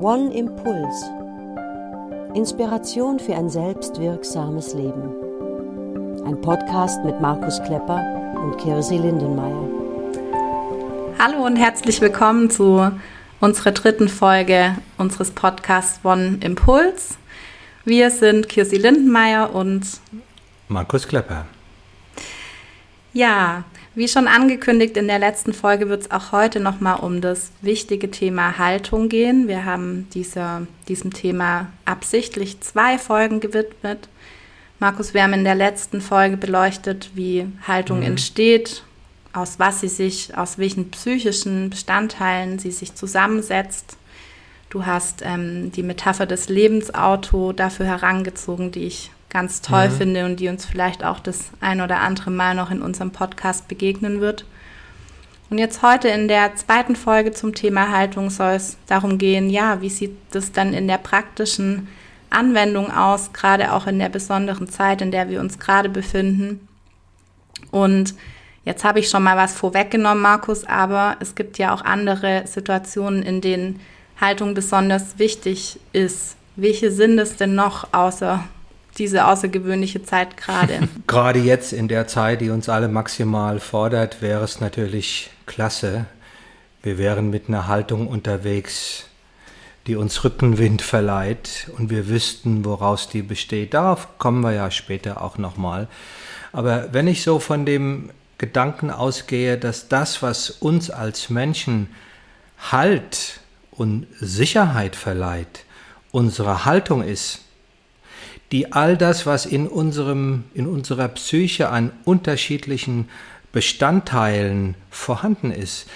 One Impuls. Inspiration für ein selbstwirksames Leben. Ein Podcast mit Markus Klepper und Kirsi Lindenmeier. Hallo und herzlich willkommen zu unserer dritten Folge unseres Podcasts One Impuls. Wir sind Kirsi Lindenmeier und Markus Klepper. Ja, wie schon angekündigt in der letzten Folge wird es auch heute nochmal um das wichtige Thema Haltung gehen. Wir haben dieser, diesem Thema absichtlich zwei Folgen gewidmet. Markus, wir haben in der letzten Folge beleuchtet, wie Haltung mhm. entsteht, aus was sie sich, aus welchen psychischen Bestandteilen sie sich zusammensetzt. Du hast ähm, die Metapher des Lebensauto dafür herangezogen, die ich ganz toll mhm. finde und die uns vielleicht auch das ein oder andere Mal noch in unserem Podcast begegnen wird. Und jetzt heute in der zweiten Folge zum Thema Haltung soll es darum gehen, ja, wie sieht das dann in der praktischen Anwendung aus, gerade auch in der besonderen Zeit, in der wir uns gerade befinden. Und jetzt habe ich schon mal was vorweggenommen, Markus, aber es gibt ja auch andere Situationen, in denen Haltung besonders wichtig ist. Welche sind es denn noch außer diese außergewöhnliche Zeit gerade. gerade jetzt in der Zeit, die uns alle maximal fordert, wäre es natürlich klasse. Wir wären mit einer Haltung unterwegs, die uns Rückenwind verleiht und wir wüssten, woraus die besteht. Darauf kommen wir ja später auch nochmal. Aber wenn ich so von dem Gedanken ausgehe, dass das, was uns als Menschen Halt und Sicherheit verleiht, unsere Haltung ist, die all das, was in, unserem, in unserer Psyche an unterschiedlichen Bestandteilen vorhanden ist,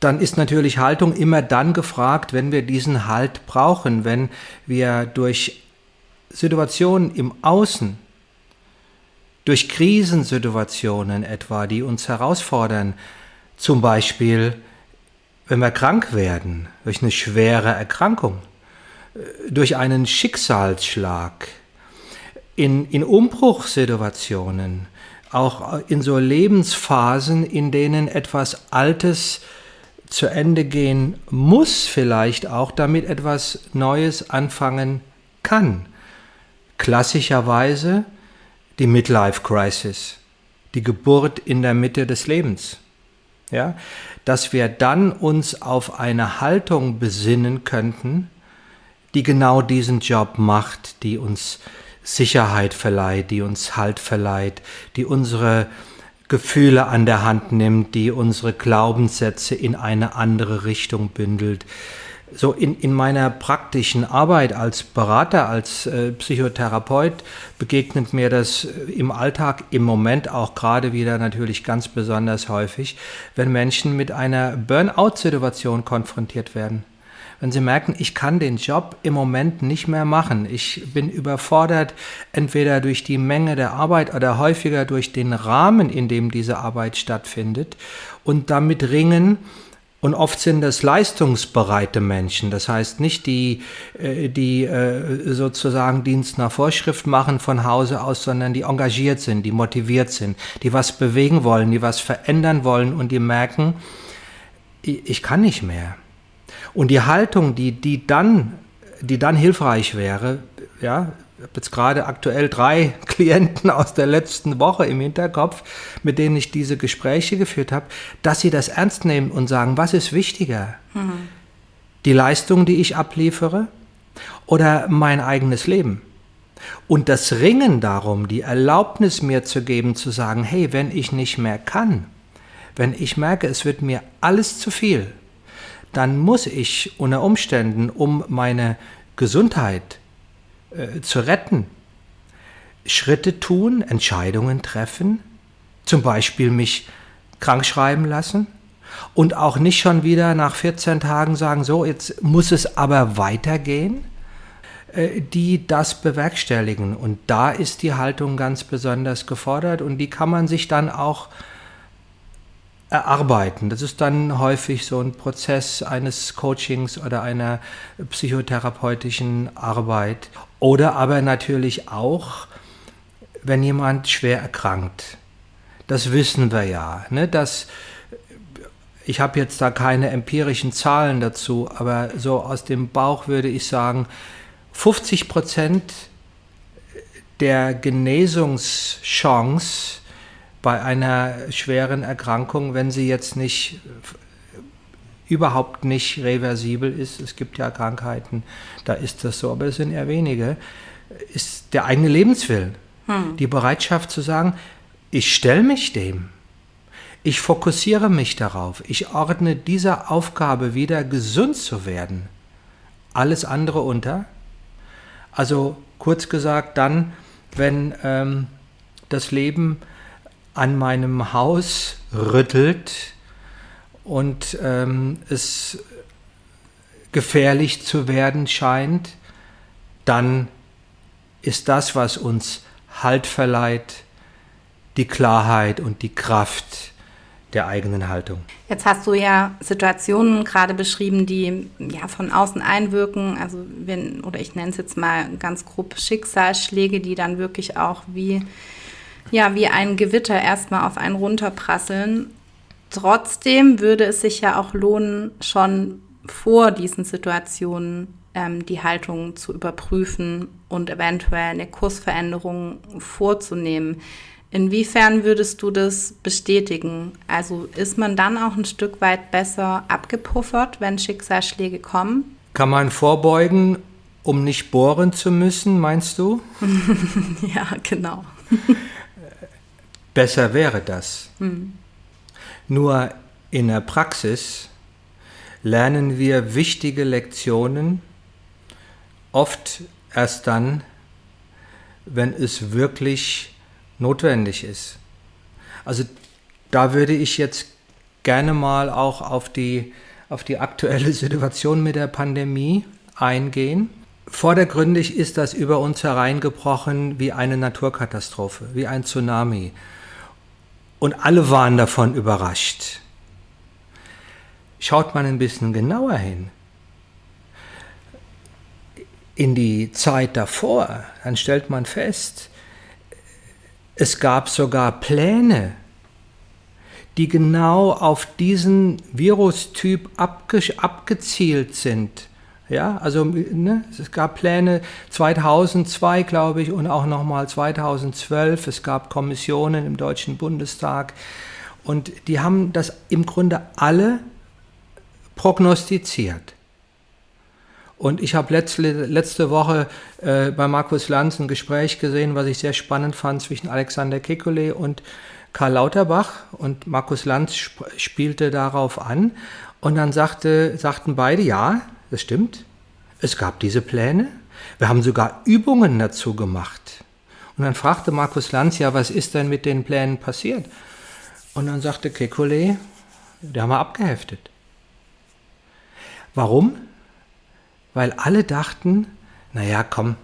dann ist natürlich Haltung immer dann gefragt, wenn wir diesen Halt brauchen, wenn wir durch Situationen im Außen, durch Krisensituationen etwa, die uns herausfordern, zum Beispiel, wenn wir krank werden, durch eine schwere Erkrankung, durch einen Schicksalsschlag, in, in Umbruchssituationen, auch in so Lebensphasen, in denen etwas Altes zu Ende gehen muss, vielleicht auch, damit etwas Neues anfangen kann. Klassischerweise die Midlife Crisis, die Geburt in der Mitte des Lebens. Ja, dass wir dann uns auf eine Haltung besinnen könnten, die genau diesen Job macht, die uns Sicherheit verleiht, die uns Halt verleiht, die unsere Gefühle an der Hand nimmt, die unsere Glaubenssätze in eine andere Richtung bündelt. So in, in meiner praktischen Arbeit als Berater, als äh, Psychotherapeut begegnet mir das im Alltag im Moment auch gerade wieder natürlich ganz besonders häufig, wenn Menschen mit einer Burnout-Situation konfrontiert werden wenn Sie merken, ich kann den Job im Moment nicht mehr machen, ich bin überfordert, entweder durch die Menge der Arbeit oder häufiger durch den Rahmen, in dem diese Arbeit stattfindet und damit ringen, und oft sind das leistungsbereite Menschen, das heißt nicht die, äh, die äh, sozusagen Dienst nach Vorschrift machen von Hause aus, sondern die engagiert sind, die motiviert sind, die was bewegen wollen, die was verändern wollen und die merken, ich kann nicht mehr. Und die Haltung, die, die, dann, die dann hilfreich wäre, ja, ich habe jetzt gerade aktuell drei Klienten aus der letzten Woche im Hinterkopf, mit denen ich diese Gespräche geführt habe, dass sie das ernst nehmen und sagen, was ist wichtiger? Mhm. Die Leistung, die ich abliefere oder mein eigenes Leben? Und das Ringen darum, die Erlaubnis mir zu geben, zu sagen, hey, wenn ich nicht mehr kann, wenn ich merke, es wird mir alles zu viel, dann muss ich unter Umständen, um meine Gesundheit äh, zu retten, Schritte tun, Entscheidungen treffen, zum Beispiel mich krank schreiben lassen und auch nicht schon wieder nach 14 Tagen sagen, so, jetzt muss es aber weitergehen, äh, die das bewerkstelligen. Und da ist die Haltung ganz besonders gefordert und die kann man sich dann auch erarbeiten. Das ist dann häufig so ein Prozess eines Coachings oder einer psychotherapeutischen Arbeit. Oder aber natürlich auch, wenn jemand schwer erkrankt. Das wissen wir ja, ne? dass ich habe jetzt da keine empirischen Zahlen dazu, aber so aus dem Bauch würde ich sagen, 50 Prozent der Genesungschance bei einer schweren Erkrankung, wenn sie jetzt nicht überhaupt nicht reversibel ist, es gibt ja Krankheiten, da ist das so, aber es sind eher wenige, ist der eigene Lebenswillen. Hm. Die Bereitschaft zu sagen, ich stelle mich dem. Ich fokussiere mich darauf. Ich ordne dieser Aufgabe wieder gesund zu werden. Alles andere unter. Also kurz gesagt, dann, wenn ähm, das Leben an meinem Haus rüttelt und ähm, es gefährlich zu werden scheint, dann ist das, was uns Halt verleiht, die Klarheit und die Kraft der eigenen Haltung. Jetzt hast du ja Situationen gerade beschrieben, die ja von außen einwirken, also wenn oder ich nenne es jetzt mal ganz grob Schicksalsschläge, die dann wirklich auch wie ja, wie ein Gewitter erstmal auf einen runterprasseln. Trotzdem würde es sich ja auch lohnen, schon vor diesen Situationen ähm, die Haltung zu überprüfen und eventuell eine Kursveränderung vorzunehmen. Inwiefern würdest du das bestätigen? Also ist man dann auch ein Stück weit besser abgepuffert, wenn Schicksalsschläge kommen? Kann man vorbeugen, um nicht bohren zu müssen, meinst du? ja, genau. Besser wäre das. Hm. Nur in der Praxis lernen wir wichtige Lektionen oft erst dann, wenn es wirklich notwendig ist. Also da würde ich jetzt gerne mal auch auf die, auf die aktuelle Situation mit der Pandemie eingehen. Vordergründig ist das über uns hereingebrochen wie eine Naturkatastrophe, wie ein Tsunami. Und alle waren davon überrascht. Schaut man ein bisschen genauer hin, in die Zeit davor, dann stellt man fest, es gab sogar Pläne, die genau auf diesen Virustyp abge abgezielt sind. Ja, also ne, es gab Pläne 2002, glaube ich, und auch nochmal 2012. Es gab Kommissionen im Deutschen Bundestag und die haben das im Grunde alle prognostiziert. Und ich habe letzte, letzte Woche äh, bei Markus Lanz ein Gespräch gesehen, was ich sehr spannend fand zwischen Alexander Kekulé und Karl Lauterbach. Und Markus Lanz sp spielte darauf an. Und dann sagte, sagten beide, ja, das stimmt. Es gab diese Pläne. Wir haben sogar Übungen dazu gemacht. Und dann fragte Markus Lanz, ja, was ist denn mit den Plänen passiert? Und dann sagte Kekulé, die haben wir abgeheftet. Warum? weil alle dachten, naja, komm,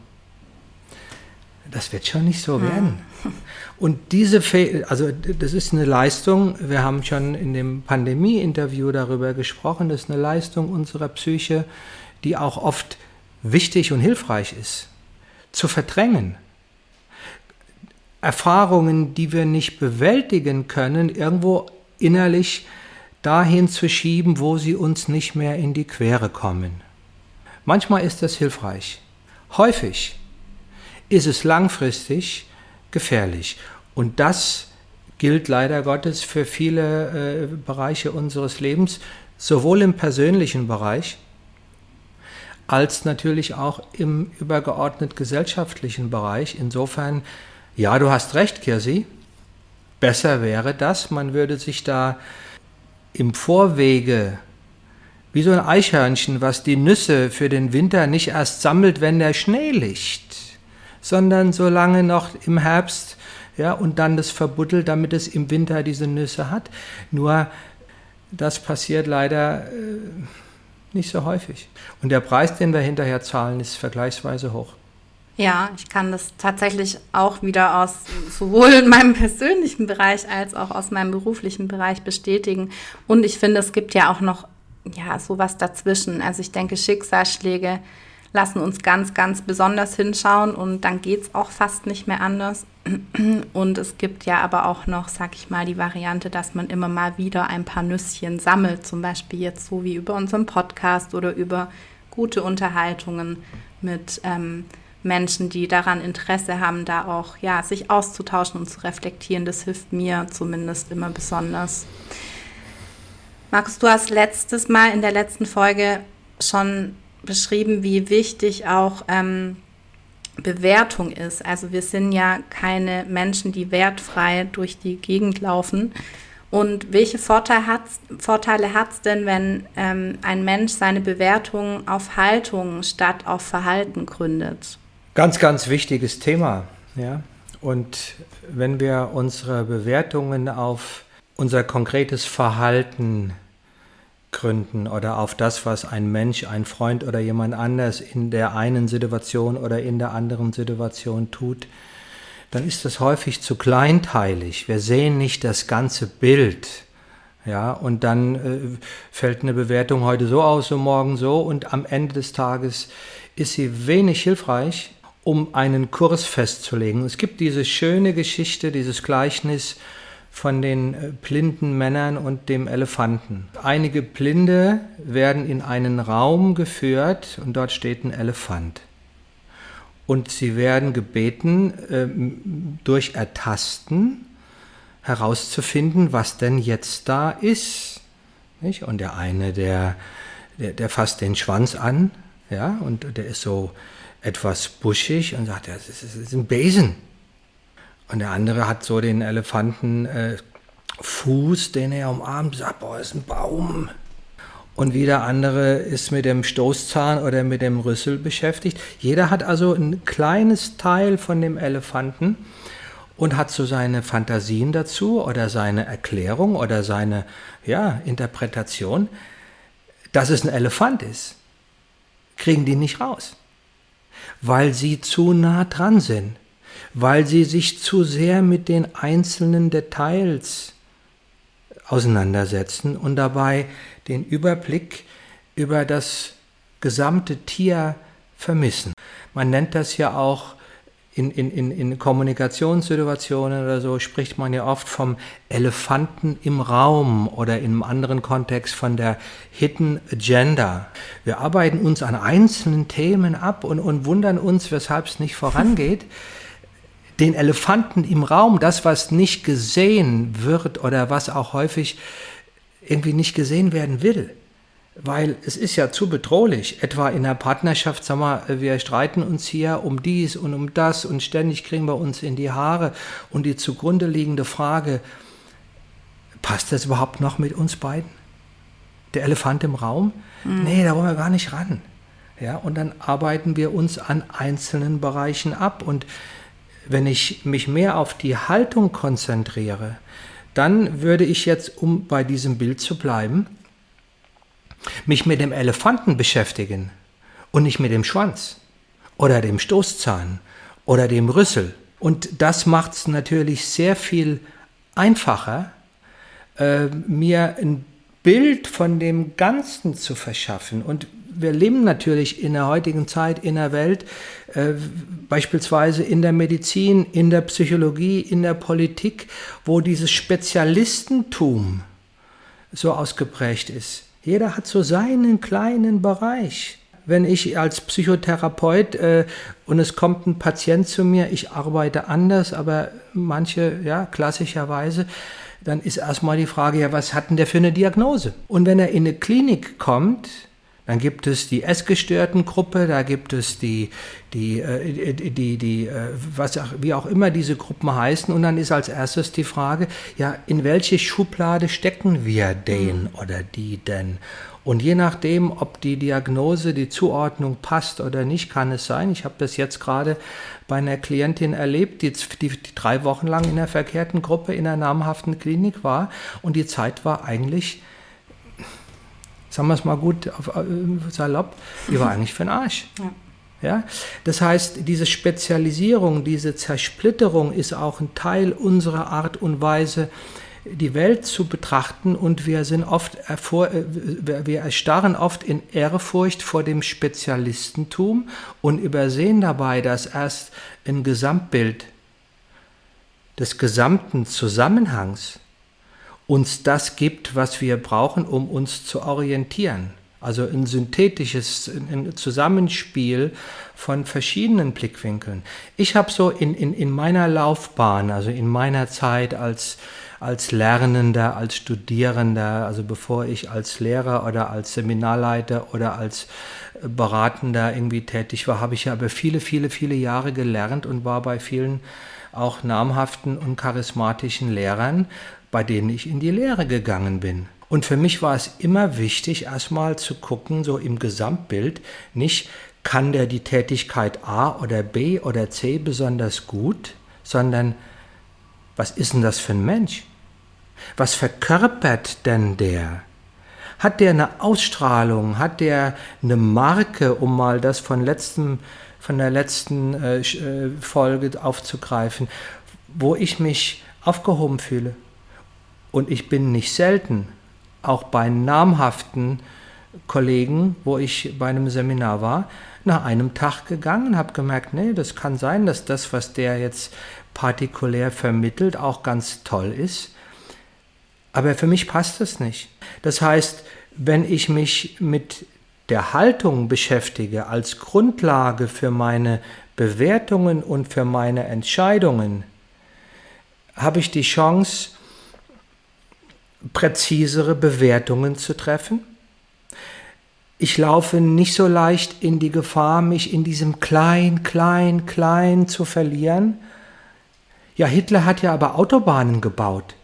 das wird schon nicht so werden. Und diese, also das ist eine Leistung, wir haben schon in dem Pandemie-Interview darüber gesprochen, das ist eine Leistung unserer Psyche, die auch oft wichtig und hilfreich ist, zu verdrängen. Erfahrungen, die wir nicht bewältigen können, irgendwo innerlich dahin zu schieben, wo sie uns nicht mehr in die Quere kommen. Manchmal ist das hilfreich. Häufig ist es langfristig gefährlich. Und das gilt leider Gottes für viele äh, Bereiche unseres Lebens, sowohl im persönlichen Bereich als natürlich auch im übergeordnet gesellschaftlichen Bereich. Insofern, ja, du hast recht, Kirsi. Besser wäre das, man würde sich da im Vorwege wie so ein Eichhörnchen, was die Nüsse für den Winter nicht erst sammelt, wenn der Schnee liegt, sondern so lange noch im Herbst, ja, und dann das verbuddelt, damit es im Winter diese Nüsse hat. Nur das passiert leider äh, nicht so häufig. Und der Preis, den wir hinterher zahlen, ist vergleichsweise hoch. Ja, ich kann das tatsächlich auch wieder aus sowohl in meinem persönlichen Bereich als auch aus meinem beruflichen Bereich bestätigen. Und ich finde, es gibt ja auch noch ja, sowas dazwischen. Also ich denke, Schicksalsschläge lassen uns ganz, ganz besonders hinschauen und dann geht es auch fast nicht mehr anders. Und es gibt ja aber auch noch, sag ich mal, die Variante, dass man immer mal wieder ein paar Nüsschen sammelt, zum Beispiel jetzt so wie über unseren Podcast oder über gute Unterhaltungen mit ähm, Menschen, die daran Interesse haben, da auch ja, sich auszutauschen und zu reflektieren. Das hilft mir zumindest immer besonders. Markus, du hast letztes Mal in der letzten Folge schon beschrieben, wie wichtig auch ähm, Bewertung ist. Also wir sind ja keine Menschen, die wertfrei durch die Gegend laufen. Und welche Vorteile hat es denn, wenn ähm, ein Mensch seine Bewertung auf Haltung statt auf Verhalten gründet? Ganz, ganz wichtiges Thema. Ja? Und wenn wir unsere Bewertungen auf unser konkretes Verhalten gründen oder auf das, was ein Mensch, ein Freund oder jemand anders in der einen Situation oder in der anderen Situation tut, dann ist das häufig zu kleinteilig. Wir sehen nicht das ganze Bild. Ja, und dann äh, fällt eine Bewertung heute so aus und morgen so und am Ende des Tages ist sie wenig hilfreich, um einen Kurs festzulegen. Es gibt diese schöne Geschichte, dieses Gleichnis von den äh, blinden Männern und dem Elefanten. Einige Blinde werden in einen Raum geführt und dort steht ein Elefant. Und sie werden gebeten, ähm, durch Ertasten herauszufinden, was denn jetzt da ist. Und der eine, der, der, der fasst den Schwanz an, ja, und der ist so etwas buschig und sagt, das ist ein Besen. Und der andere hat so den Elefantenfuß, äh, den er umarmt, sagt, boah, ist ein Baum. Und wieder andere ist mit dem Stoßzahn oder mit dem Rüssel beschäftigt. Jeder hat also ein kleines Teil von dem Elefanten und hat so seine Fantasien dazu oder seine Erklärung oder seine ja, Interpretation, dass es ein Elefant ist. Kriegen die nicht raus, weil sie zu nah dran sind weil sie sich zu sehr mit den einzelnen Details auseinandersetzen und dabei den Überblick über das gesamte Tier vermissen. Man nennt das ja auch in, in, in, Kommunikationssituationen oder so, spricht man ja oft vom Elefanten im Raum oder in einem anderen Kontext von der Hidden Agenda. Wir arbeiten uns an einzelnen Themen ab und, und wundern uns, weshalb es nicht vorangeht den Elefanten im Raum, das, was nicht gesehen wird oder was auch häufig irgendwie nicht gesehen werden will. Weil es ist ja zu bedrohlich, etwa in der Partnerschaft, sag mal, wir streiten uns hier um dies und um das und ständig kriegen wir uns in die Haare und die zugrunde liegende Frage, passt das überhaupt noch mit uns beiden? Der Elefant im Raum? Mhm. Nee, da wollen wir gar nicht ran. Ja, und dann arbeiten wir uns an einzelnen Bereichen ab und wenn ich mich mehr auf die Haltung konzentriere, dann würde ich jetzt, um bei diesem Bild zu bleiben, mich mit dem Elefanten beschäftigen und nicht mit dem Schwanz oder dem Stoßzahn oder dem Rüssel. Und das macht es natürlich sehr viel einfacher, äh, mir ein Bild von dem Ganzen zu verschaffen. Und wir leben natürlich in der heutigen Zeit in der Welt, äh, beispielsweise in der Medizin, in der Psychologie, in der Politik, wo dieses Spezialistentum so ausgeprägt ist. Jeder hat so seinen kleinen Bereich. Wenn ich als Psychotherapeut äh, und es kommt ein Patient zu mir, ich arbeite anders, aber manche, ja, klassischerweise, dann ist erstmal die Frage, ja, was hat denn der für eine Diagnose? Und wenn er in eine Klinik kommt, dann gibt es die essgestörten Gruppe, da gibt es die, die, äh, die, die, die äh, was auch, wie auch immer diese Gruppen heißen. Und dann ist als erstes die Frage, ja, in welche Schublade stecken wir den mhm. oder die denn? Und je nachdem, ob die Diagnose, die Zuordnung passt oder nicht, kann es sein. Ich habe das jetzt gerade bei einer Klientin erlebt, die, die, die, drei Wochen lang in der verkehrten Gruppe in einer namhaften Klinik war. Und die Zeit war eigentlich sagen wir es mal gut auf, äh, salopp, die war eigentlich für den Arsch. Ja. Ja? Das heißt, diese Spezialisierung, diese Zersplitterung ist auch ein Teil unserer Art und Weise, die Welt zu betrachten und wir sind oft ervor, äh, wir erstarren oft in Ehrfurcht vor dem Spezialistentum und übersehen dabei, dass erst ein Gesamtbild des gesamten Zusammenhangs uns das gibt, was wir brauchen, um uns zu orientieren. Also ein synthetisches ein Zusammenspiel von verschiedenen Blickwinkeln. Ich habe so in, in, in meiner Laufbahn, also in meiner Zeit als, als Lernender, als Studierender, also bevor ich als Lehrer oder als Seminarleiter oder als Beratender irgendwie tätig war, habe ich ja aber viele, viele, viele Jahre gelernt und war bei vielen auch namhaften und charismatischen Lehrern, bei denen ich in die Lehre gegangen bin. Und für mich war es immer wichtig, erstmal zu gucken, so im Gesamtbild, nicht kann der die Tätigkeit A oder B oder C besonders gut, sondern was ist denn das für ein Mensch? Was verkörpert denn der? Hat der eine Ausstrahlung? Hat der eine Marke, um mal das von, letztem, von der letzten äh, äh Folge aufzugreifen, wo ich mich aufgehoben fühle? Und ich bin nicht selten auch bei namhaften Kollegen, wo ich bei einem Seminar war, nach einem Tag gegangen und habe gemerkt, nee, das kann sein, dass das, was der jetzt partikulär vermittelt, auch ganz toll ist. Aber für mich passt das nicht. Das heißt, wenn ich mich mit der Haltung beschäftige als Grundlage für meine Bewertungen und für meine Entscheidungen, habe ich die Chance, präzisere Bewertungen zu treffen. Ich laufe nicht so leicht in die Gefahr, mich in diesem klein, klein, klein zu verlieren. Ja, Hitler hat ja aber Autobahnen gebaut.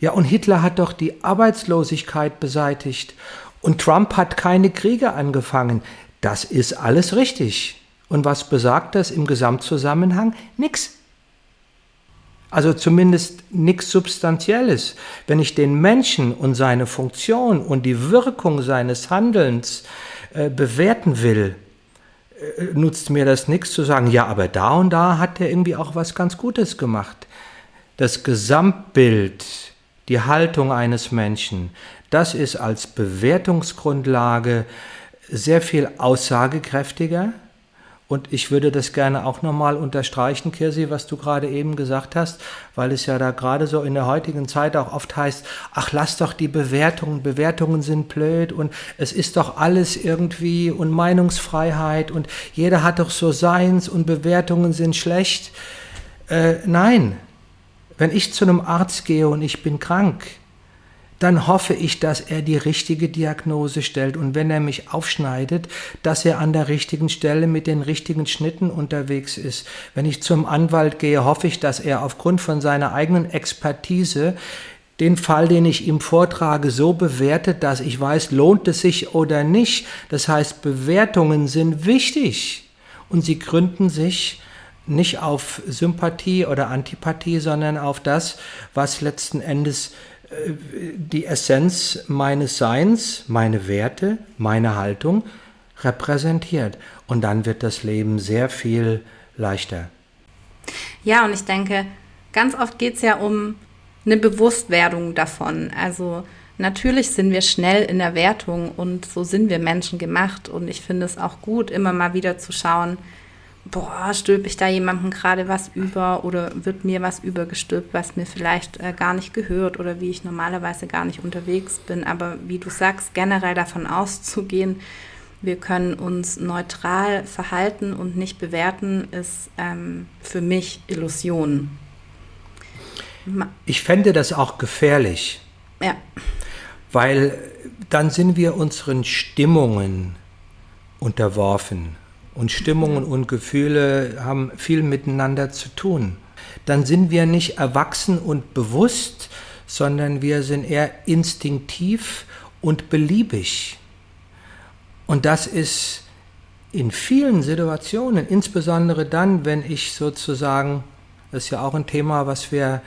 Ja, und Hitler hat doch die Arbeitslosigkeit beseitigt. Und Trump hat keine Kriege angefangen. Das ist alles richtig. Und was besagt das im Gesamtzusammenhang? Nix. Also zumindest nichts Substanzielles. Wenn ich den Menschen und seine Funktion und die Wirkung seines Handelns äh, bewerten will, äh, nutzt mir das nichts zu sagen, ja, aber da und da hat er irgendwie auch was ganz Gutes gemacht. Das Gesamtbild, die Haltung eines Menschen, das ist als Bewertungsgrundlage sehr viel aussagekräftiger und ich würde das gerne auch nochmal unterstreichen, Kirsi, was du gerade eben gesagt hast, weil es ja da gerade so in der heutigen Zeit auch oft heißt, ach, lass doch die Bewertungen, Bewertungen sind blöd und es ist doch alles irgendwie und Meinungsfreiheit und jeder hat doch so seins und Bewertungen sind schlecht. Äh, nein, wenn ich zu einem Arzt gehe und ich bin krank, dann hoffe ich, dass er die richtige Diagnose stellt und wenn er mich aufschneidet, dass er an der richtigen Stelle mit den richtigen Schnitten unterwegs ist. Wenn ich zum Anwalt gehe, hoffe ich, dass er aufgrund von seiner eigenen Expertise den Fall, den ich ihm vortrage, so bewertet, dass ich weiß, lohnt es sich oder nicht. Das heißt, Bewertungen sind wichtig und sie gründen sich nicht auf Sympathie oder Antipathie, sondern auf das, was letzten Endes die Essenz meines Seins, meine Werte, meine Haltung repräsentiert. Und dann wird das Leben sehr viel leichter. Ja, und ich denke, ganz oft geht es ja um eine Bewusstwerdung davon. Also natürlich sind wir schnell in der Wertung und so sind wir Menschen gemacht. Und ich finde es auch gut, immer mal wieder zu schauen, boah, stülpe ich da jemandem gerade was über oder wird mir was übergestülpt, was mir vielleicht äh, gar nicht gehört oder wie ich normalerweise gar nicht unterwegs bin. Aber wie du sagst, generell davon auszugehen, wir können uns neutral verhalten und nicht bewerten, ist ähm, für mich Illusion. Ich fände das auch gefährlich. Ja. Weil dann sind wir unseren Stimmungen unterworfen und Stimmungen und Gefühle haben viel miteinander zu tun. Dann sind wir nicht erwachsen und bewusst, sondern wir sind eher instinktiv und beliebig. Und das ist in vielen Situationen, insbesondere dann, wenn ich sozusagen, das ist ja auch ein Thema, was wir,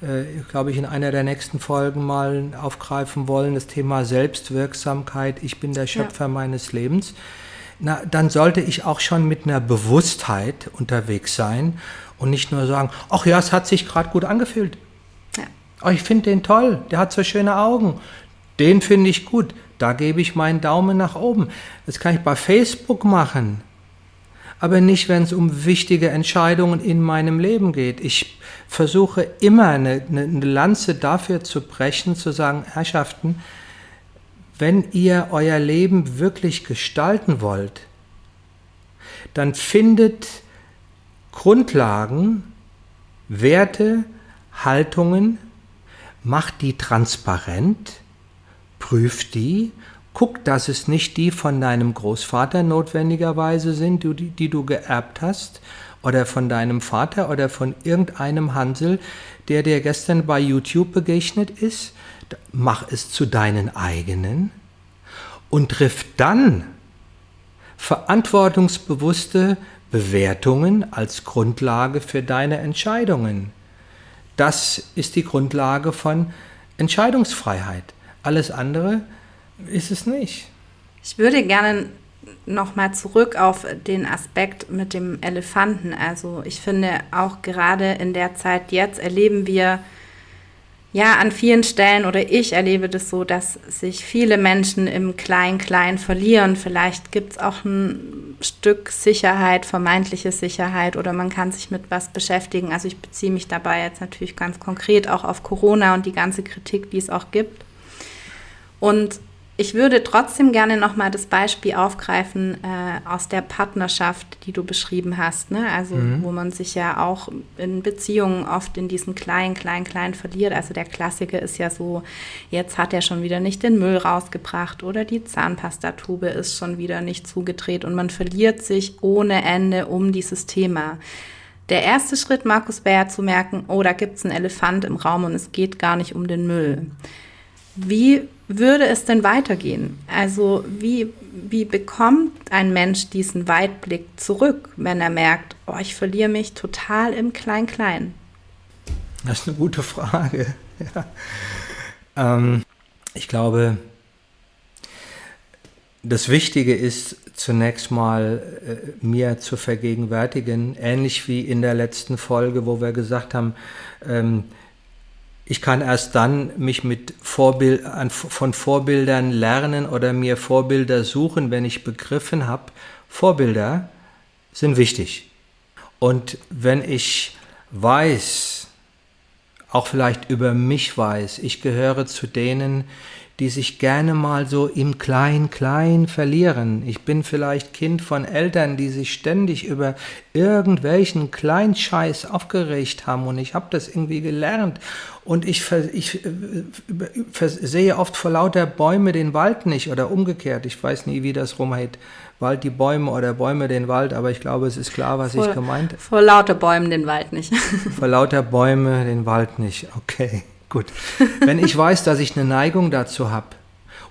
äh, glaube ich, in einer der nächsten Folgen mal aufgreifen wollen, das Thema Selbstwirksamkeit, ich bin der Schöpfer ja. meines Lebens na, dann sollte ich auch schon mit einer Bewusstheit unterwegs sein und nicht nur sagen, ach ja, es hat sich gerade gut angefühlt. Ja. Oh, ich finde den toll, der hat so schöne Augen. Den finde ich gut. Da gebe ich meinen Daumen nach oben. Das kann ich bei Facebook machen. Aber nicht, wenn es um wichtige Entscheidungen in meinem Leben geht. Ich versuche immer eine, eine Lanze dafür zu brechen, zu sagen, Herrschaften, wenn ihr euer Leben wirklich gestalten wollt, dann findet Grundlagen, Werte, Haltungen, macht die transparent, prüft die, guckt, dass es nicht die von deinem Großvater notwendigerweise sind, die, die du geerbt hast, oder von deinem Vater oder von irgendeinem Hansel, der dir gestern bei YouTube begegnet ist. Mach es zu deinen eigenen und triff dann verantwortungsbewusste Bewertungen als Grundlage für deine Entscheidungen. Das ist die Grundlage von Entscheidungsfreiheit. Alles andere ist es nicht. Ich würde gerne nochmal zurück auf den Aspekt mit dem Elefanten. Also ich finde auch gerade in der Zeit jetzt erleben wir ja an vielen Stellen oder ich erlebe das so, dass sich viele Menschen im Klein-Klein verlieren. Vielleicht gibt es auch ein Stück Sicherheit, vermeintliche Sicherheit oder man kann sich mit was beschäftigen. Also ich beziehe mich dabei jetzt natürlich ganz konkret auch auf Corona und die ganze Kritik, die es auch gibt. Und ich würde trotzdem gerne nochmal das Beispiel aufgreifen äh, aus der Partnerschaft, die du beschrieben hast. Ne? Also, mhm. wo man sich ja auch in Beziehungen oft in diesen kleinen, kleinen, kleinen verliert. Also, der Klassiker ist ja so: jetzt hat er schon wieder nicht den Müll rausgebracht oder die Zahnpastatube ist schon wieder nicht zugedreht und man verliert sich ohne Ende um dieses Thema. Der erste Schritt, Markus, wäre zu merken: oh, da gibt es einen Elefant im Raum und es geht gar nicht um den Müll. Wie würde es denn weitergehen? Also wie, wie bekommt ein Mensch diesen Weitblick zurück, wenn er merkt, oh, ich verliere mich total im Klein-Klein? Das ist eine gute Frage. Ja. Ähm, ich glaube, das Wichtige ist zunächst mal äh, mir zu vergegenwärtigen, ähnlich wie in der letzten Folge, wo wir gesagt haben, ähm, ich kann erst dann mich mit Vorbild, von Vorbildern lernen oder mir Vorbilder suchen, wenn ich begriffen habe, Vorbilder sind wichtig. Und wenn ich weiß, auch vielleicht über mich weiß, ich gehöre zu denen, die sich gerne mal so im Klein-Klein verlieren. Ich bin vielleicht Kind von Eltern, die sich ständig über irgendwelchen Kleinscheiß aufgeregt haben und ich habe das irgendwie gelernt und ich, ich äh, sehe oft vor lauter Bäume den Wald nicht oder umgekehrt. Ich weiß nie, wie das rumgeht. Wald die Bäume oder Bäume den Wald, aber ich glaube, es ist klar, was vor, ich gemeint habe. Vor lauter Bäumen den Wald nicht. vor lauter Bäume den Wald nicht. Okay, gut. Wenn ich weiß, dass ich eine Neigung dazu habe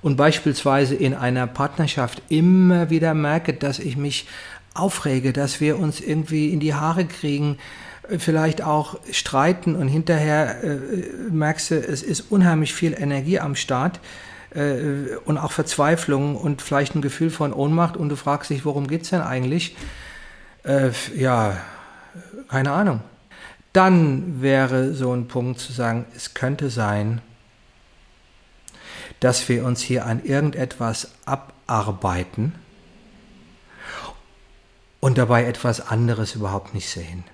und beispielsweise in einer Partnerschaft immer wieder merke, dass ich mich aufrege, dass wir uns irgendwie in die Haare kriegen, vielleicht auch streiten und hinterher äh, merkst du, es ist unheimlich viel Energie am Start äh, und auch Verzweiflung und vielleicht ein Gefühl von Ohnmacht und du fragst dich, worum geht es denn eigentlich? Äh, ja, keine Ahnung. Dann wäre so ein Punkt zu sagen, es könnte sein, dass wir uns hier an irgendetwas abarbeiten und dabei etwas anderes überhaupt nicht sehen.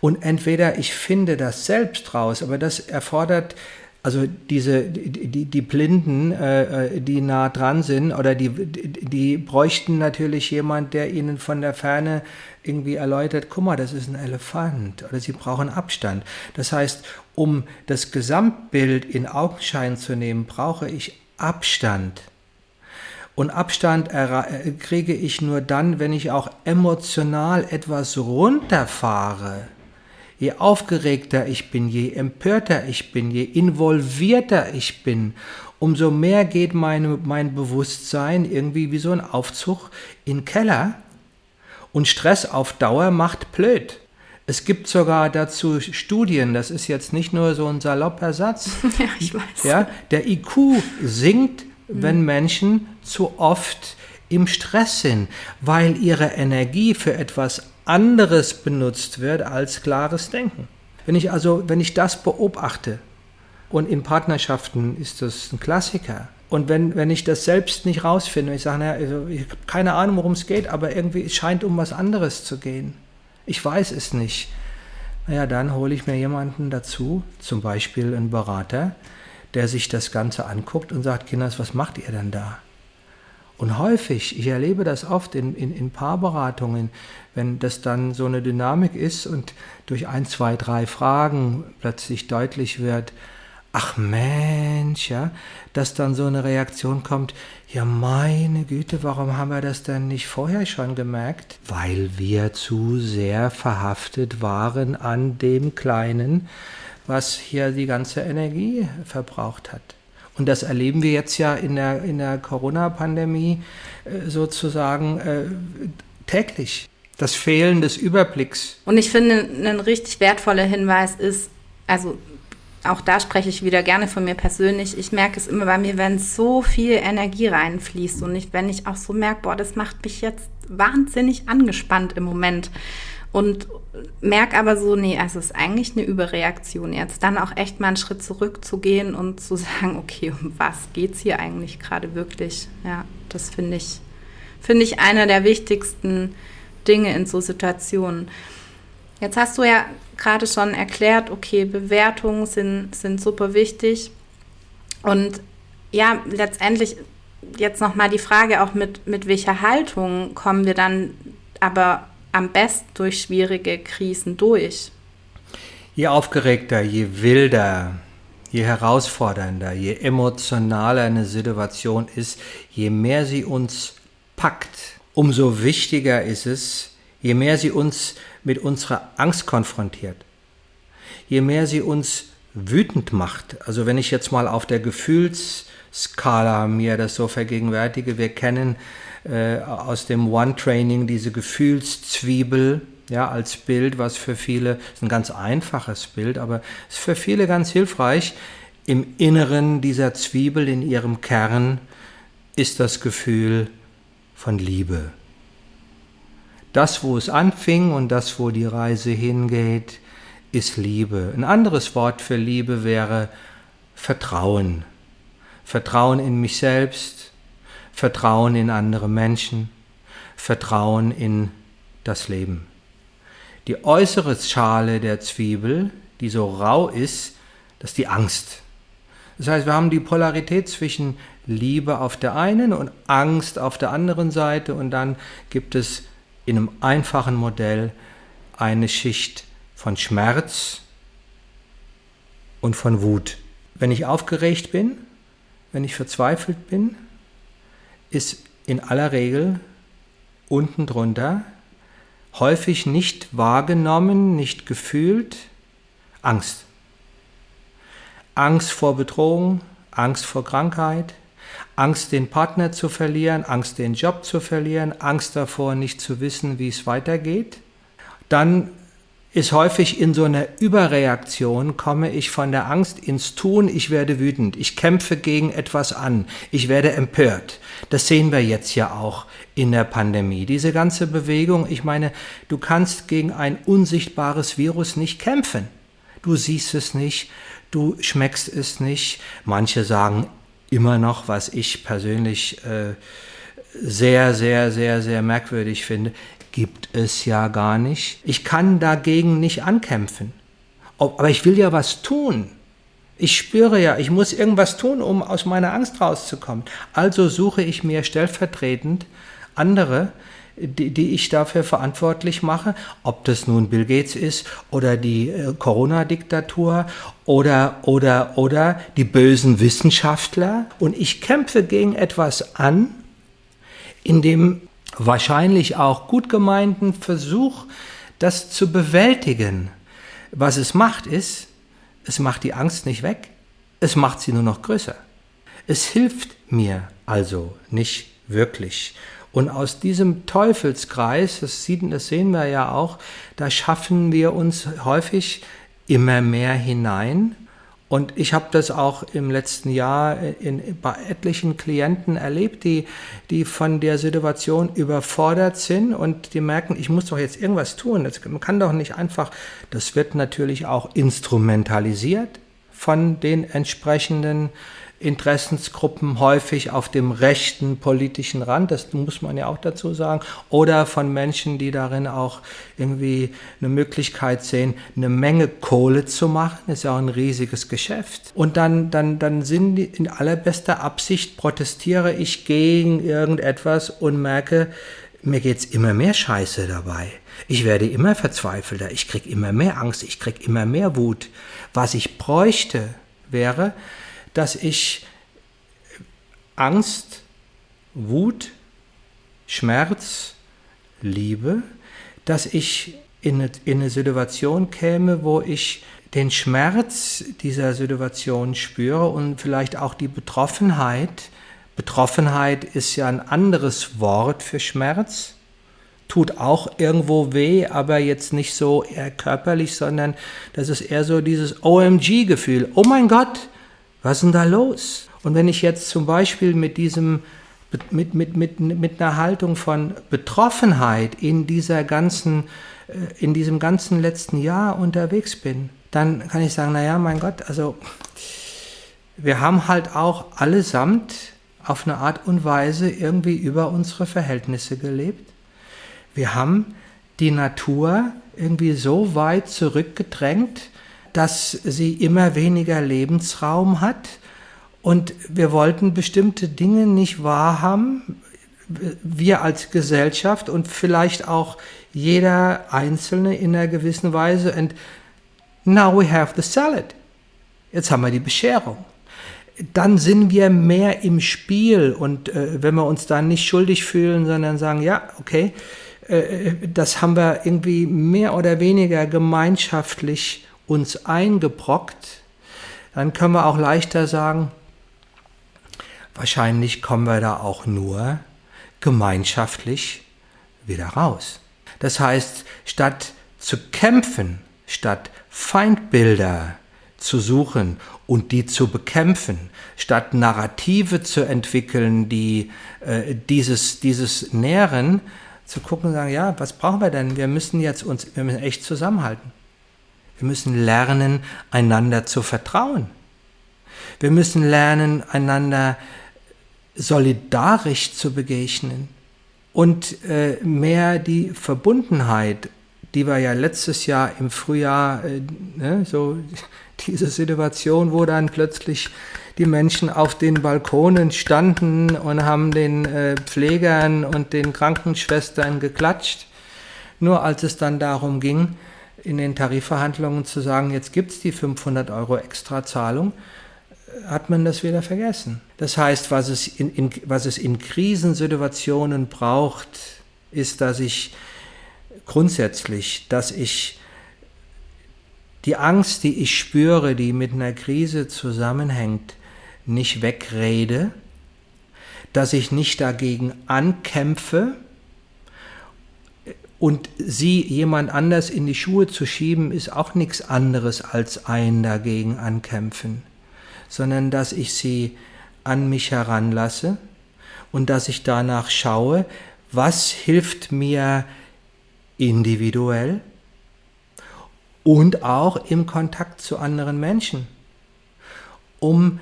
Und entweder ich finde das selbst raus, aber das erfordert also diese die, die Blinden, äh, äh, die nah dran sind, oder die, die bräuchten natürlich jemand, der ihnen von der Ferne irgendwie erläutert, guck mal, das ist ein Elefant, oder sie brauchen Abstand. Das heißt, um das Gesamtbild in Augenschein zu nehmen, brauche ich Abstand. Und Abstand äh, kriege ich nur dann, wenn ich auch emotional etwas runterfahre. Je aufgeregter ich bin, je empörter ich bin, je involvierter ich bin, umso mehr geht meine, mein Bewusstsein irgendwie wie so ein Aufzug in den Keller. Und Stress auf Dauer macht blöd. Es gibt sogar dazu Studien, das ist jetzt nicht nur so ein salopper Satz. ja, ich weiß. Ja, der IQ sinkt wenn Menschen zu oft im Stress sind, weil ihre Energie für etwas anderes benutzt wird als klares Denken. Wenn ich also, wenn ich das beobachte, Und in Partnerschaften ist das ein Klassiker. Und wenn, wenn ich das selbst nicht rausfinde, ich sage, naja, also ich habe keine Ahnung, worum es geht, aber irgendwie es scheint um was anderes zu gehen. Ich weiß es nicht. Naja, dann hole ich mir jemanden dazu, zum Beispiel einen Berater, der sich das Ganze anguckt und sagt, Kinders, was macht ihr denn da? Und häufig, ich erlebe das oft in, in, in Paarberatungen, wenn das dann so eine Dynamik ist und durch ein, zwei, drei Fragen plötzlich deutlich wird, ach Mensch, ja, dass dann so eine Reaktion kommt, ja meine Güte, warum haben wir das denn nicht vorher schon gemerkt? Weil wir zu sehr verhaftet waren an dem Kleinen, was hier die ganze Energie verbraucht hat. Und das erleben wir jetzt ja in der, in der Corona-Pandemie äh, sozusagen äh, täglich. Das Fehlen des Überblicks. Und ich finde, ein richtig wertvoller Hinweis ist, also auch da spreche ich wieder gerne von mir persönlich. Ich merke es immer bei mir, wenn so viel Energie reinfließt und nicht, wenn ich auch so merke, boah, das macht mich jetzt wahnsinnig angespannt im Moment und merke aber so, nee, es ist eigentlich eine Überreaktion jetzt. Dann auch echt mal einen Schritt zurückzugehen und zu sagen, okay, um was geht es hier eigentlich gerade wirklich? Ja, das finde ich, finde ich einer der wichtigsten Dinge in so Situationen. Jetzt hast du ja gerade schon erklärt, okay, Bewertungen sind, sind super wichtig. Und ja, letztendlich jetzt nochmal die Frage auch mit, mit welcher Haltung kommen wir dann aber am besten durch schwierige Krisen durch? Je aufgeregter, je wilder, je herausfordernder, je emotionaler eine Situation ist, je mehr sie uns packt, umso wichtiger ist es, je mehr sie uns mit unserer Angst konfrontiert, je mehr sie uns wütend macht. Also wenn ich jetzt mal auf der Gefühlsskala mir das so vergegenwärtige, wir kennen äh, aus dem One-Training diese Gefühlszwiebel, ja, als Bild, was für viele, ist ein ganz einfaches Bild, aber ist für viele ganz hilfreich. Im Inneren dieser Zwiebel, in ihrem Kern, ist das Gefühl von Liebe das, wo es anfing und das, wo die Reise hingeht, ist Liebe. Ein anderes Wort für Liebe wäre Vertrauen. Vertrauen in mich selbst, Vertrauen in andere Menschen, Vertrauen in das Leben. Die äußere Schale der Zwiebel, die so rau ist, das ist die Angst. Das heißt, wir haben die Polarität zwischen Liebe auf der einen und Angst auf der anderen Seite und dann gibt es in einem einfachen Modell eine Schicht von Schmerz und von Wut. Wenn ich aufgeregt bin, wenn ich verzweifelt bin, ist in aller Regel unten drunter häufig nicht wahrgenommen, nicht gefühlt Angst. Angst vor Bedrohung, Angst vor Krankheit, Angst, den Partner zu verlieren, Angst, den Job zu verlieren, Angst davor, nicht zu wissen, wie es weitergeht. Dann ist häufig in so einer Überreaktion, komme ich von der Angst ins Tun, ich werde wütend, ich kämpfe gegen etwas an, ich werde empört. Das sehen wir jetzt ja auch in der Pandemie. Diese ganze Bewegung, ich meine, du kannst gegen ein unsichtbares Virus nicht kämpfen. Du siehst es nicht, du schmeckst es nicht. Manche sagen, immer noch, was ich persönlich äh, sehr, sehr, sehr, sehr merkwürdig finde, gibt es ja gar nicht. Ich kann dagegen nicht ankämpfen. Aber ich will ja was tun. Ich spüre ja, ich muss irgendwas tun, um aus meiner Angst rauszukommen. Also suche ich mir stellvertretend andere, die, die ich dafür verantwortlich mache, ob das nun Bill Gates ist oder die äh, Corona-Diktatur oder, oder, oder die bösen Wissenschaftler. Und ich kämpfe gegen etwas an, in dem wahrscheinlich auch gut gemeinten Versuch, das zu bewältigen. Was es macht, ist, es macht die Angst nicht weg, es macht sie nur noch größer. Es hilft mir also nicht wirklich. Und aus diesem Teufelskreis, das, sieht, das sehen wir ja auch, da schaffen wir uns häufig immer mehr hinein. Und ich habe das auch im letzten Jahr in, bei etlichen Klienten erlebt, die, die von der Situation überfordert sind und die merken, ich muss doch jetzt irgendwas tun. Das, man kann doch nicht einfach, das wird natürlich auch instrumentalisiert von den entsprechenden Interessensgruppen häufig auf dem rechten politischen Rand, das muss man ja auch dazu sagen, oder von Menschen, die darin auch irgendwie eine Möglichkeit sehen, eine Menge Kohle zu machen, das ist ja auch ein riesiges Geschäft. Und dann, dann, dann sind die in allerbester Absicht protestiere ich gegen irgendetwas und merke, mir geht's immer mehr Scheiße dabei. Ich werde immer verzweifelter, ich krieg immer mehr Angst, ich krieg immer mehr Wut. Was ich bräuchte, wäre, dass ich Angst, Wut, Schmerz, Liebe, dass ich in eine, in eine Situation käme, wo ich den Schmerz dieser Situation spüre und vielleicht auch die Betroffenheit. Betroffenheit ist ja ein anderes Wort für Schmerz, tut auch irgendwo weh, aber jetzt nicht so eher körperlich, sondern das ist eher so dieses OMG-Gefühl. Oh mein Gott, was ist denn da los? Und wenn ich jetzt zum Beispiel mit diesem mit, mit, mit, mit einer Haltung von Betroffenheit in dieser ganzen, äh, in diesem ganzen letzten Jahr unterwegs bin, dann kann ich sagen, naja, mein Gott, also wir haben halt auch allesamt auf eine Art und Weise irgendwie über unsere Verhältnisse gelebt. Wir haben die Natur irgendwie so weit zurückgedrängt, dass sie immer weniger Lebensraum hat. Und wir wollten bestimmte Dinge nicht wahrhaben, wir als Gesellschaft und vielleicht auch jeder Einzelne in einer gewissen Weise. And now we have the salad. Jetzt haben wir die Bescherung. Dann sind wir mehr im Spiel und äh, wenn wir uns dann nicht schuldig fühlen, sondern sagen, ja, okay, äh, das haben wir irgendwie mehr oder weniger gemeinschaftlich uns eingebrockt, dann können wir auch leichter sagen, wahrscheinlich kommen wir da auch nur gemeinschaftlich wieder raus. Das heißt, statt zu kämpfen, statt Feindbilder zu suchen und die zu bekämpfen, statt Narrative zu entwickeln, die äh, dieses, dieses nähren, zu gucken und sagen, ja, was brauchen wir denn? Wir müssen jetzt uns, wir müssen echt zusammenhalten. Wir müssen lernen, einander zu vertrauen. Wir müssen lernen, einander solidarisch zu begegnen und äh, mehr die Verbundenheit, die wir ja letztes Jahr im Frühjahr, äh, ne, so diese Situation, wo dann plötzlich die Menschen auf den Balkonen standen und haben den äh, Pflegern und den Krankenschwestern geklatscht. Nur als es dann darum ging, in den Tarifverhandlungen zu sagen, jetzt gibt es die 500 Euro Extrazahlung, hat man das wieder vergessen. Das heißt, was es in, in, was es in Krisensituationen braucht, ist, dass ich grundsätzlich, dass ich die Angst, die ich spüre, die mit einer Krise zusammenhängt, nicht wegrede, dass ich nicht dagegen ankämpfe, und sie jemand anders in die Schuhe zu schieben, ist auch nichts anderes als ein dagegen ankämpfen, sondern dass ich sie an mich heranlasse und dass ich danach schaue, was hilft mir individuell und auch im Kontakt zu anderen Menschen, um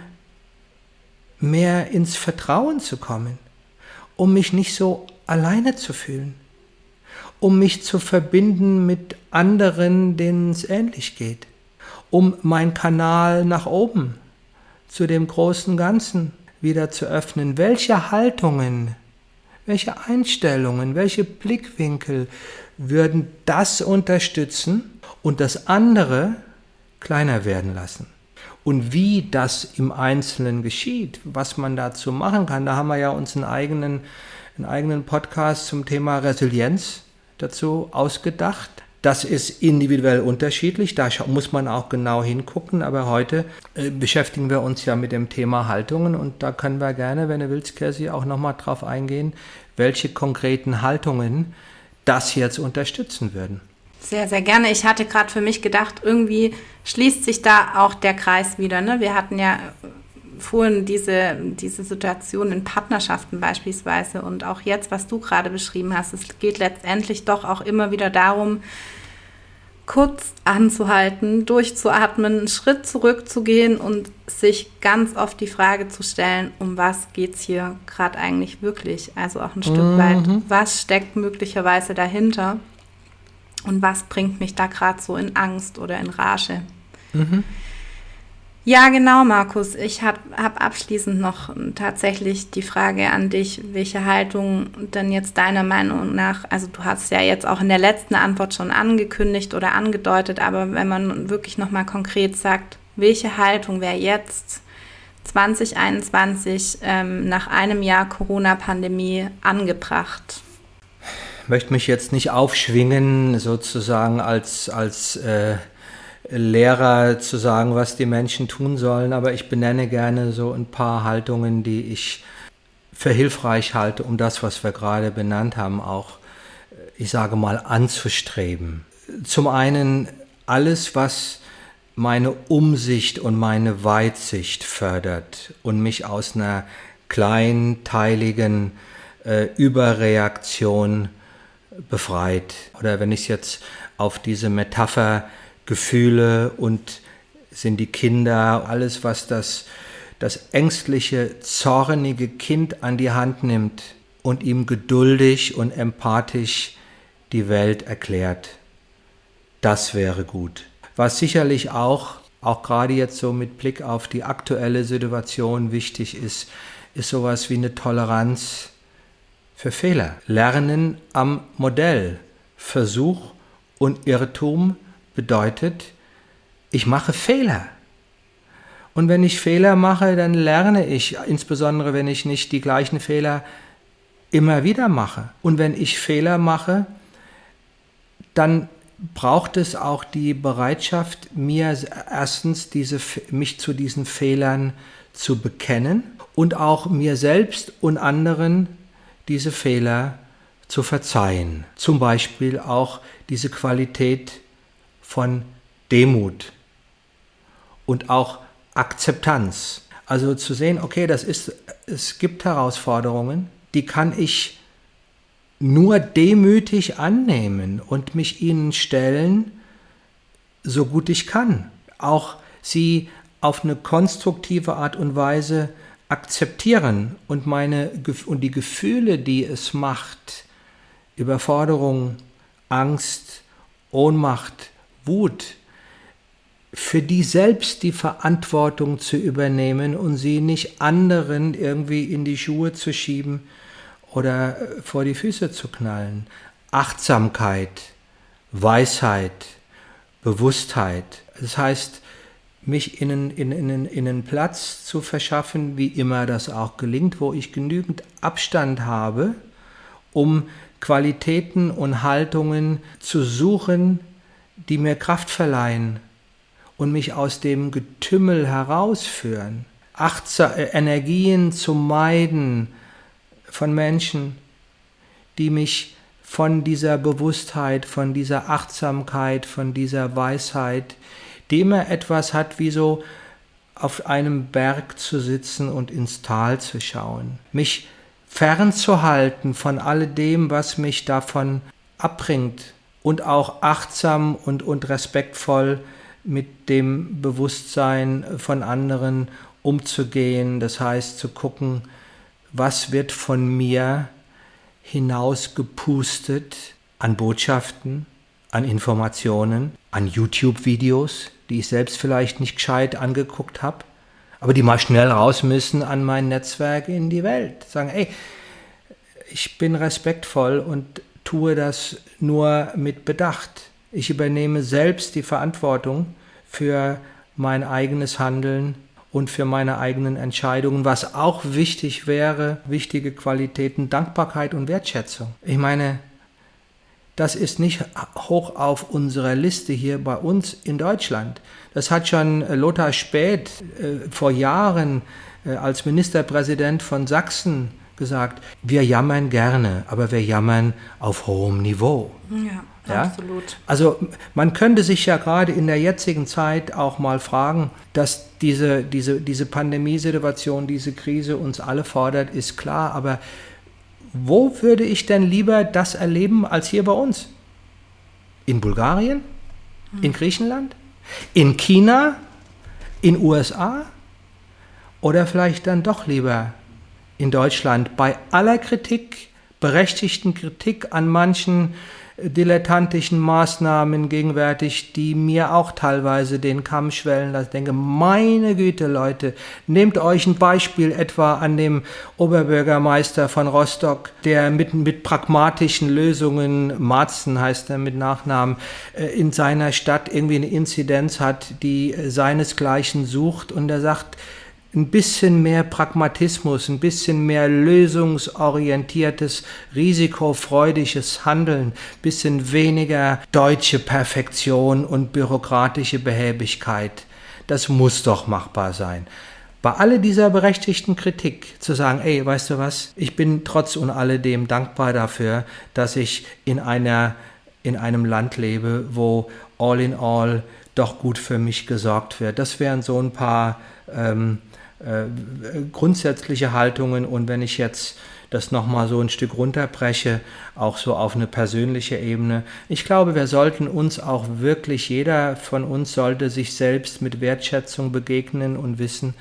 mehr ins Vertrauen zu kommen, um mich nicht so alleine zu fühlen um mich zu verbinden mit anderen, denen es ähnlich geht, um mein Kanal nach oben zu dem großen Ganzen wieder zu öffnen. Welche Haltungen, welche Einstellungen, welche Blickwinkel würden das unterstützen und das andere kleiner werden lassen? Und wie das im Einzelnen geschieht, was man dazu machen kann, da haben wir ja uns einen eigenen, einen eigenen Podcast zum Thema Resilienz dazu ausgedacht. Das ist individuell unterschiedlich, da muss man auch genau hingucken, aber heute äh, beschäftigen wir uns ja mit dem Thema Haltungen und da können wir gerne, wenn du willst, Kersi, auch nochmal drauf eingehen, welche konkreten Haltungen das jetzt unterstützen würden. Sehr, sehr gerne. Ich hatte gerade für mich gedacht, irgendwie schließt sich da auch der Kreis wieder. Ne? Wir hatten ja vorhin diese, diese Situation in Partnerschaften beispielsweise und auch jetzt, was du gerade beschrieben hast, es geht letztendlich doch auch immer wieder darum, kurz anzuhalten, durchzuatmen, einen Schritt zurückzugehen und sich ganz oft die Frage zu stellen, um was geht es hier gerade eigentlich wirklich? Also auch ein Stück mhm. weit, was steckt möglicherweise dahinter und was bringt mich da gerade so in Angst oder in Rage? Mhm. Ja, genau, Markus. Ich habe hab abschließend noch tatsächlich die Frage an dich, welche Haltung denn jetzt deiner Meinung nach, also du hast ja jetzt auch in der letzten Antwort schon angekündigt oder angedeutet, aber wenn man wirklich nochmal konkret sagt, welche Haltung wäre jetzt 2021 ähm, nach einem Jahr Corona-Pandemie angebracht? Ich möchte mich jetzt nicht aufschwingen, sozusagen als, als äh Lehrer zu sagen, was die Menschen tun sollen, aber ich benenne gerne so ein paar Haltungen, die ich für hilfreich halte, um das, was wir gerade benannt haben, auch, ich sage mal, anzustreben. Zum einen alles, was meine Umsicht und meine Weitsicht fördert und mich aus einer kleinteiligen äh, Überreaktion befreit. Oder wenn ich es jetzt auf diese Metapher Gefühle und sind die Kinder, alles, was das, das ängstliche, zornige Kind an die Hand nimmt und ihm geduldig und empathisch die Welt erklärt. Das wäre gut. Was sicherlich auch, auch gerade jetzt so mit Blick auf die aktuelle Situation wichtig ist, ist sowas wie eine Toleranz für Fehler. Lernen am Modell. Versuch und Irrtum bedeutet, ich mache Fehler. Und wenn ich Fehler mache, dann lerne ich, insbesondere wenn ich nicht die gleichen Fehler immer wieder mache. Und wenn ich Fehler mache, dann braucht es auch die Bereitschaft, mir erstens diese, mich zu diesen Fehlern zu bekennen und auch mir selbst und anderen diese Fehler zu verzeihen. Zum Beispiel auch diese Qualität von Demut und auch Akzeptanz. Also zu sehen, okay, das ist, es gibt Herausforderungen, die kann ich nur demütig annehmen und mich ihnen stellen, so gut ich kann. Auch sie auf eine konstruktive Art und Weise akzeptieren und meine und die Gefühle, die es macht, Überforderung, Angst, Ohnmacht, Wut, für die selbst die Verantwortung zu übernehmen und sie nicht anderen irgendwie in die Schuhe zu schieben oder äh, vor die Füße zu knallen. Achtsamkeit, Weisheit, Bewusstheit. Das heißt, mich in einen, in, in, in einen Platz zu verschaffen, wie immer das auch gelingt, wo ich genügend Abstand habe, um Qualitäten und Haltungen zu suchen, die mir Kraft verleihen und mich aus dem Getümmel herausführen. Achtsam, Energien zu meiden von Menschen, die mich von dieser Bewusstheit, von dieser Achtsamkeit, von dieser Weisheit, die immer etwas hat wie so auf einem Berg zu sitzen und ins Tal zu schauen, mich fernzuhalten von alledem, was mich davon abbringt, und auch achtsam und, und respektvoll mit dem Bewusstsein von anderen umzugehen. Das heißt zu gucken, was wird von mir hinausgepustet an Botschaften, an Informationen, an YouTube-Videos, die ich selbst vielleicht nicht gescheit angeguckt habe, aber die mal schnell raus müssen an mein Netzwerk in die Welt. Sagen, ey, ich bin respektvoll und tue das nur mit Bedacht. Ich übernehme selbst die Verantwortung für mein eigenes Handeln und für meine eigenen Entscheidungen, was auch wichtig wäre, wichtige Qualitäten, Dankbarkeit und Wertschätzung. Ich meine, das ist nicht hoch auf unserer Liste hier bei uns in Deutschland. Das hat schon Lothar Späth äh, vor Jahren äh, als Ministerpräsident von Sachsen gesagt, wir jammern gerne, aber wir jammern auf hohem Niveau. Ja, ja, absolut. Also man könnte sich ja gerade in der jetzigen Zeit auch mal fragen, dass diese, diese, diese Pandemiesituation, diese Krise uns alle fordert, ist klar, aber wo würde ich denn lieber das erleben als hier bei uns? In Bulgarien? In Griechenland? In China? In USA? Oder vielleicht dann doch lieber in Deutschland bei aller Kritik, berechtigten Kritik an manchen dilettantischen Maßnahmen gegenwärtig, die mir auch teilweise den Kamm schwellen lassen. Ich denke, meine Güte, Leute, nehmt euch ein Beispiel etwa an dem Oberbürgermeister von Rostock, der mit, mit pragmatischen Lösungen, Marzen heißt er mit Nachnamen, äh, in seiner Stadt irgendwie eine Inzidenz hat, die seinesgleichen sucht und er sagt, ein bisschen mehr Pragmatismus, ein bisschen mehr lösungsorientiertes, risikofreudiges Handeln, ein bisschen weniger deutsche Perfektion und bürokratische Behäbigkeit. Das muss doch machbar sein. Bei all dieser berechtigten Kritik zu sagen, ey, weißt du was, ich bin trotz und alledem dankbar dafür, dass ich in einer in einem Land lebe, wo all in all doch gut für mich gesorgt wird. Das wären so ein paar ähm, äh, grundsätzliche Haltungen und wenn ich jetzt das nochmal so ein Stück runterbreche, auch so auf eine persönliche Ebene. Ich glaube, wir sollten uns auch wirklich, jeder von uns sollte sich selbst mit Wertschätzung begegnen und wissen,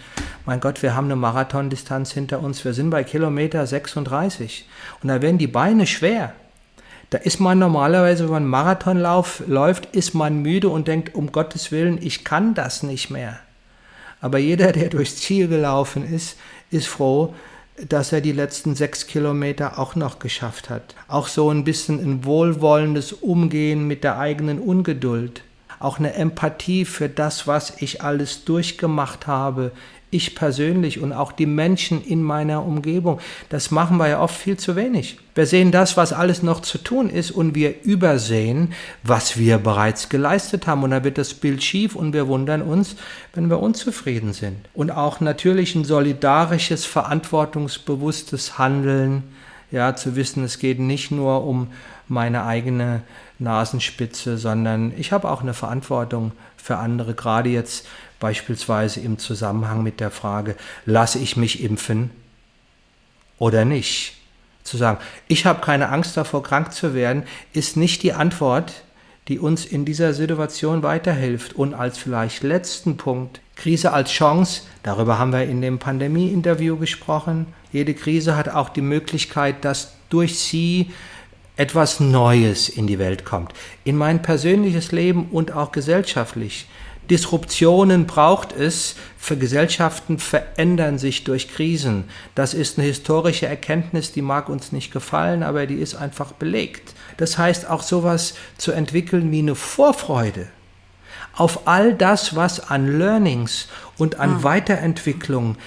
mein Gott, wir haben eine Marathondistanz hinter uns, wir sind bei Kilometer 36 und da werden die Beine schwer. Da ist man normalerweise, wenn man Marathonlauf läuft, ist man müde und denkt, um Gottes Willen, ich kann das nicht mehr. Aber jeder, der durchs Ziel gelaufen ist, ist froh, dass er die letzten sechs Kilometer auch noch geschafft hat. Auch so ein bisschen ein wohlwollendes Umgehen mit der eigenen Ungeduld. Auch eine Empathie für das, was ich alles durchgemacht habe ich persönlich und auch die Menschen in meiner Umgebung. Das machen wir ja oft viel zu wenig. Wir sehen das, was alles noch zu tun ist und wir übersehen, was wir bereits geleistet haben. Und da wird das Bild schief und wir wundern uns, wenn wir unzufrieden sind. Und auch natürlich ein solidarisches, verantwortungsbewusstes Handeln, ja, zu wissen, es geht nicht nur um meine eigene Nasenspitze, sondern ich habe auch eine Verantwortung für andere, gerade jetzt beispielsweise im Zusammenhang mit der Frage, lasse ich mich impfen oder nicht? Zu sagen, ich habe keine Angst davor, krank zu werden, ist nicht die Antwort, die uns in dieser Situation weiterhilft. Und als vielleicht letzten Punkt, Krise als Chance, darüber haben wir in dem Pandemie-Interview gesprochen. Jede Krise hat auch die Möglichkeit, dass durch sie etwas Neues in die Welt kommt. In mein persönliches Leben und auch gesellschaftlich. Disruptionen braucht es. Für Gesellschaften verändern sich durch Krisen. Das ist eine historische Erkenntnis, die mag uns nicht gefallen, aber die ist einfach belegt. Das heißt auch sowas zu entwickeln wie eine Vorfreude auf all das, was an Learnings und an mhm. Weiterentwicklung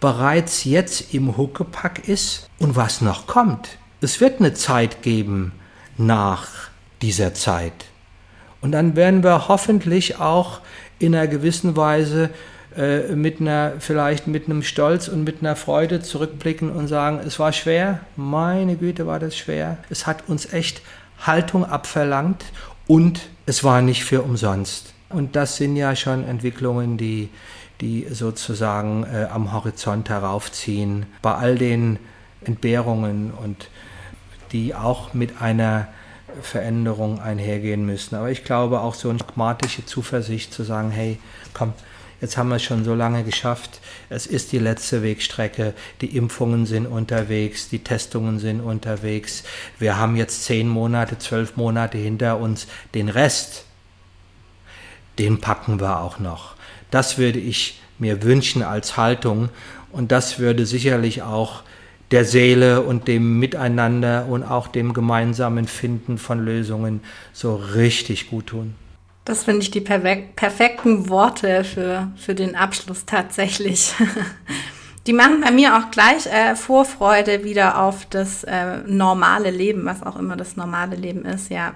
bereits jetzt im Huckepack ist und was noch kommt. Es wird eine Zeit geben nach dieser Zeit. Und dann werden wir hoffentlich auch in einer gewissen Weise äh, mit einer, vielleicht mit einem Stolz und mit einer Freude zurückblicken und sagen, es war schwer, meine Güte war das schwer. Es hat uns echt Haltung abverlangt und es war nicht für umsonst. Und das sind ja schon Entwicklungen, die, die sozusagen äh, am Horizont heraufziehen. Bei all den Entbehrungen und die auch mit einer Veränderungen einhergehen müssen. Aber ich glaube auch so eine pragmatische Zuversicht zu sagen, hey, komm, jetzt haben wir es schon so lange geschafft, es ist die letzte Wegstrecke, die Impfungen sind unterwegs, die Testungen sind unterwegs, wir haben jetzt zehn Monate, zwölf Monate hinter uns, den Rest, den packen wir auch noch. Das würde ich mir wünschen als Haltung. Und das würde sicherlich auch der Seele und dem Miteinander und auch dem gemeinsamen Finden von Lösungen so richtig gut tun. Das finde ich die perfekten Worte für, für den Abschluss tatsächlich. Die machen bei mir auch gleich äh, Vorfreude wieder auf das äh, normale Leben, was auch immer das normale Leben ist, ja.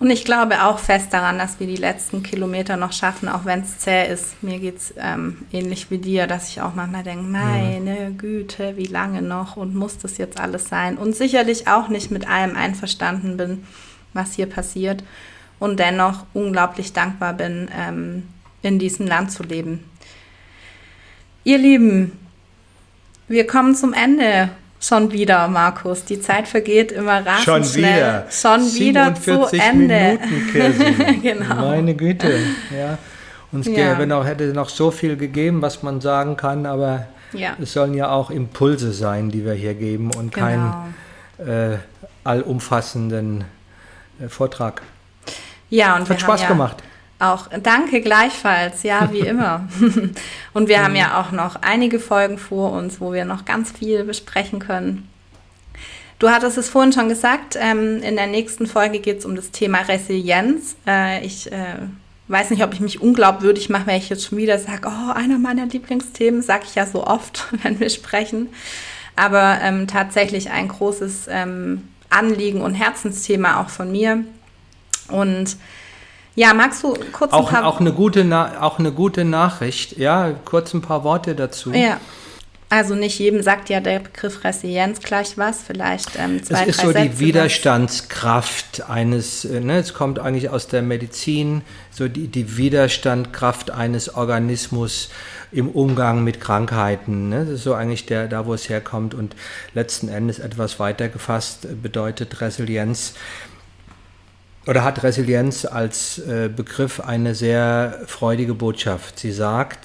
Und ich glaube auch fest daran, dass wir die letzten Kilometer noch schaffen, auch wenn es zäh ist. Mir geht es ähm, ähnlich wie dir, dass ich auch manchmal denke, meine Güte, wie lange noch und muss das jetzt alles sein? Und sicherlich auch nicht mit allem einverstanden bin, was hier passiert. Und dennoch unglaublich dankbar bin, ähm, in diesem Land zu leben. Ihr Lieben, wir kommen zum Ende Schon wieder, Markus. Die Zeit vergeht immer rasend Schon schnell. wieder. Schon wieder zu Ende. Minuten, genau. Meine Güte. Ja. Uns Ja. gäbe noch, hätte noch so viel gegeben, was man sagen kann, aber Ja. es sollen ja auch Impulse sein, die wir hier geben und Genau. keinen äh, allumfassenden äh, Vortrag. Ja, und Hat Spaß ja gemacht. Auch danke gleichfalls, ja, wie immer. und wir haben ja auch noch einige Folgen vor uns, wo wir noch ganz viel besprechen können. Du hattest es vorhin schon gesagt, ähm, in der nächsten Folge geht es um das Thema Resilienz. Äh, ich äh, weiß nicht, ob ich mich unglaubwürdig mache, wenn ich jetzt schon wieder sage, oh, einer meiner Lieblingsthemen, sage ich ja so oft, wenn wir sprechen. Aber ähm, tatsächlich ein großes ähm, Anliegen und Herzensthema auch von mir. Und ja, magst du kurz Auch, ein paar auch, eine gute Na auch eine gute Nachricht. Ja, kurz ein paar Worte dazu. Ja. Also nicht jedem sagt ja der Begriff Resilienz gleich was, vielleicht ähm, zwei, Es ist so Sätze die Widerstandskraft eines, ne, es kommt eigentlich aus der Medizin, so die, die Widerstandskraft eines Organismus im Umgang mit Krankheiten. Ne? Das ist so eigentlich der, da wo es herkommt und letzten Endes etwas weiter gefasst bedeutet Resilienz oder hat Resilienz als äh, Begriff eine sehr freudige Botschaft. Sie sagt,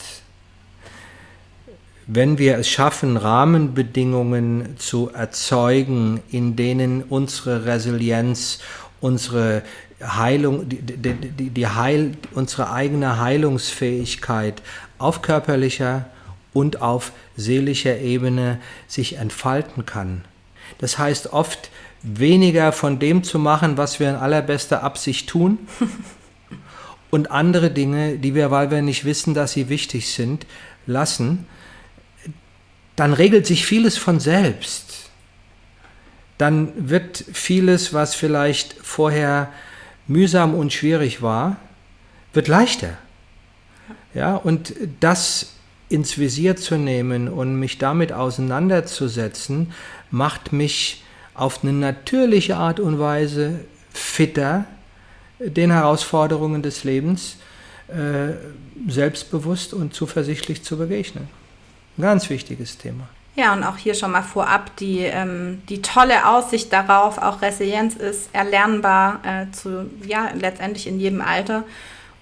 wenn wir es schaffen, Rahmenbedingungen zu erzeugen, in denen unsere Resilienz, unsere Heilung, die, die, die, Heil, unsere eigene Heilungsfähigkeit auf körperlicher und auf seelischer Ebene sich entfalten kann. Das heißt oft weniger von dem zu machen, was wir in allerbester Absicht tun und andere Dinge, die wir, weil wir nicht wissen, dass sie wichtig sind, lassen, dann regelt sich vieles von selbst. Dann wird vieles, was vielleicht vorher mühsam und schwierig war, wird leichter. Ja, und das ins Visier zu nehmen und mich damit auseinanderzusetzen, macht mich auf eine natürliche Art und Weise fitter den Herausforderungen des Lebens äh, selbstbewusst und zuversichtlich zu begegnen. Ein ganz wichtiges Thema. Ja, und auch hier schon mal vorab die, ähm, die tolle Aussicht darauf, auch Resilienz ist erlernbar äh, zu, ja, letztendlich in jedem Alter.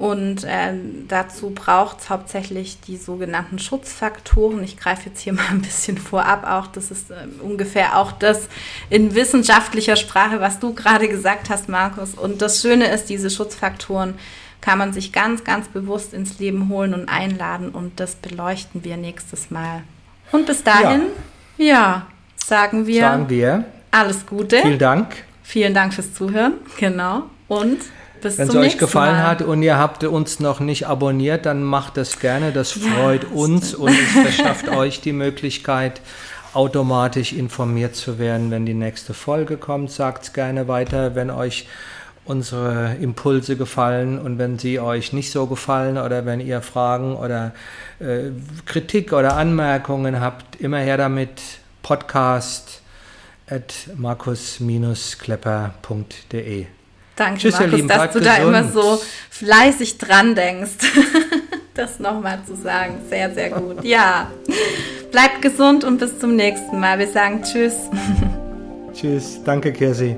Und äh, dazu braucht es hauptsächlich die sogenannten Schutzfaktoren. Ich greife jetzt hier mal ein bisschen vorab auch. Das ist äh, ungefähr auch das in wissenschaftlicher Sprache, was du gerade gesagt hast, Markus. Und das Schöne ist, diese Schutzfaktoren kann man sich ganz, ganz bewusst ins Leben holen und einladen. Und das beleuchten wir nächstes Mal. Und bis dahin, ja, ja sagen wir, Sagen wir alles Gute. vielen Dank. Vielen Dank fürs Zuhören. Genau. Und Wenn es euch gefallen Mal. hat und ihr habt uns noch nicht abonniert, dann macht das gerne. Das Ja, freut uns und es verschafft euch die Möglichkeit, automatisch informiert zu werden, wenn die nächste Folge kommt. Sagt es gerne weiter, wenn euch unsere Impulse gefallen und wenn sie euch nicht so gefallen oder wenn ihr Fragen oder äh, Kritik oder Anmerkungen habt, immer her damit. Podcast at markus-klepper.de Danke, Tschüss, Markus, Lieben, dass du da immer gesund. so fleißig dran denkst. das nochmal zu sagen. Sehr, sehr gut. Ja. Bleibt gesund und bis zum nächsten Mal. Wir sagen Tschüss. Tschüss, danke Kirsi.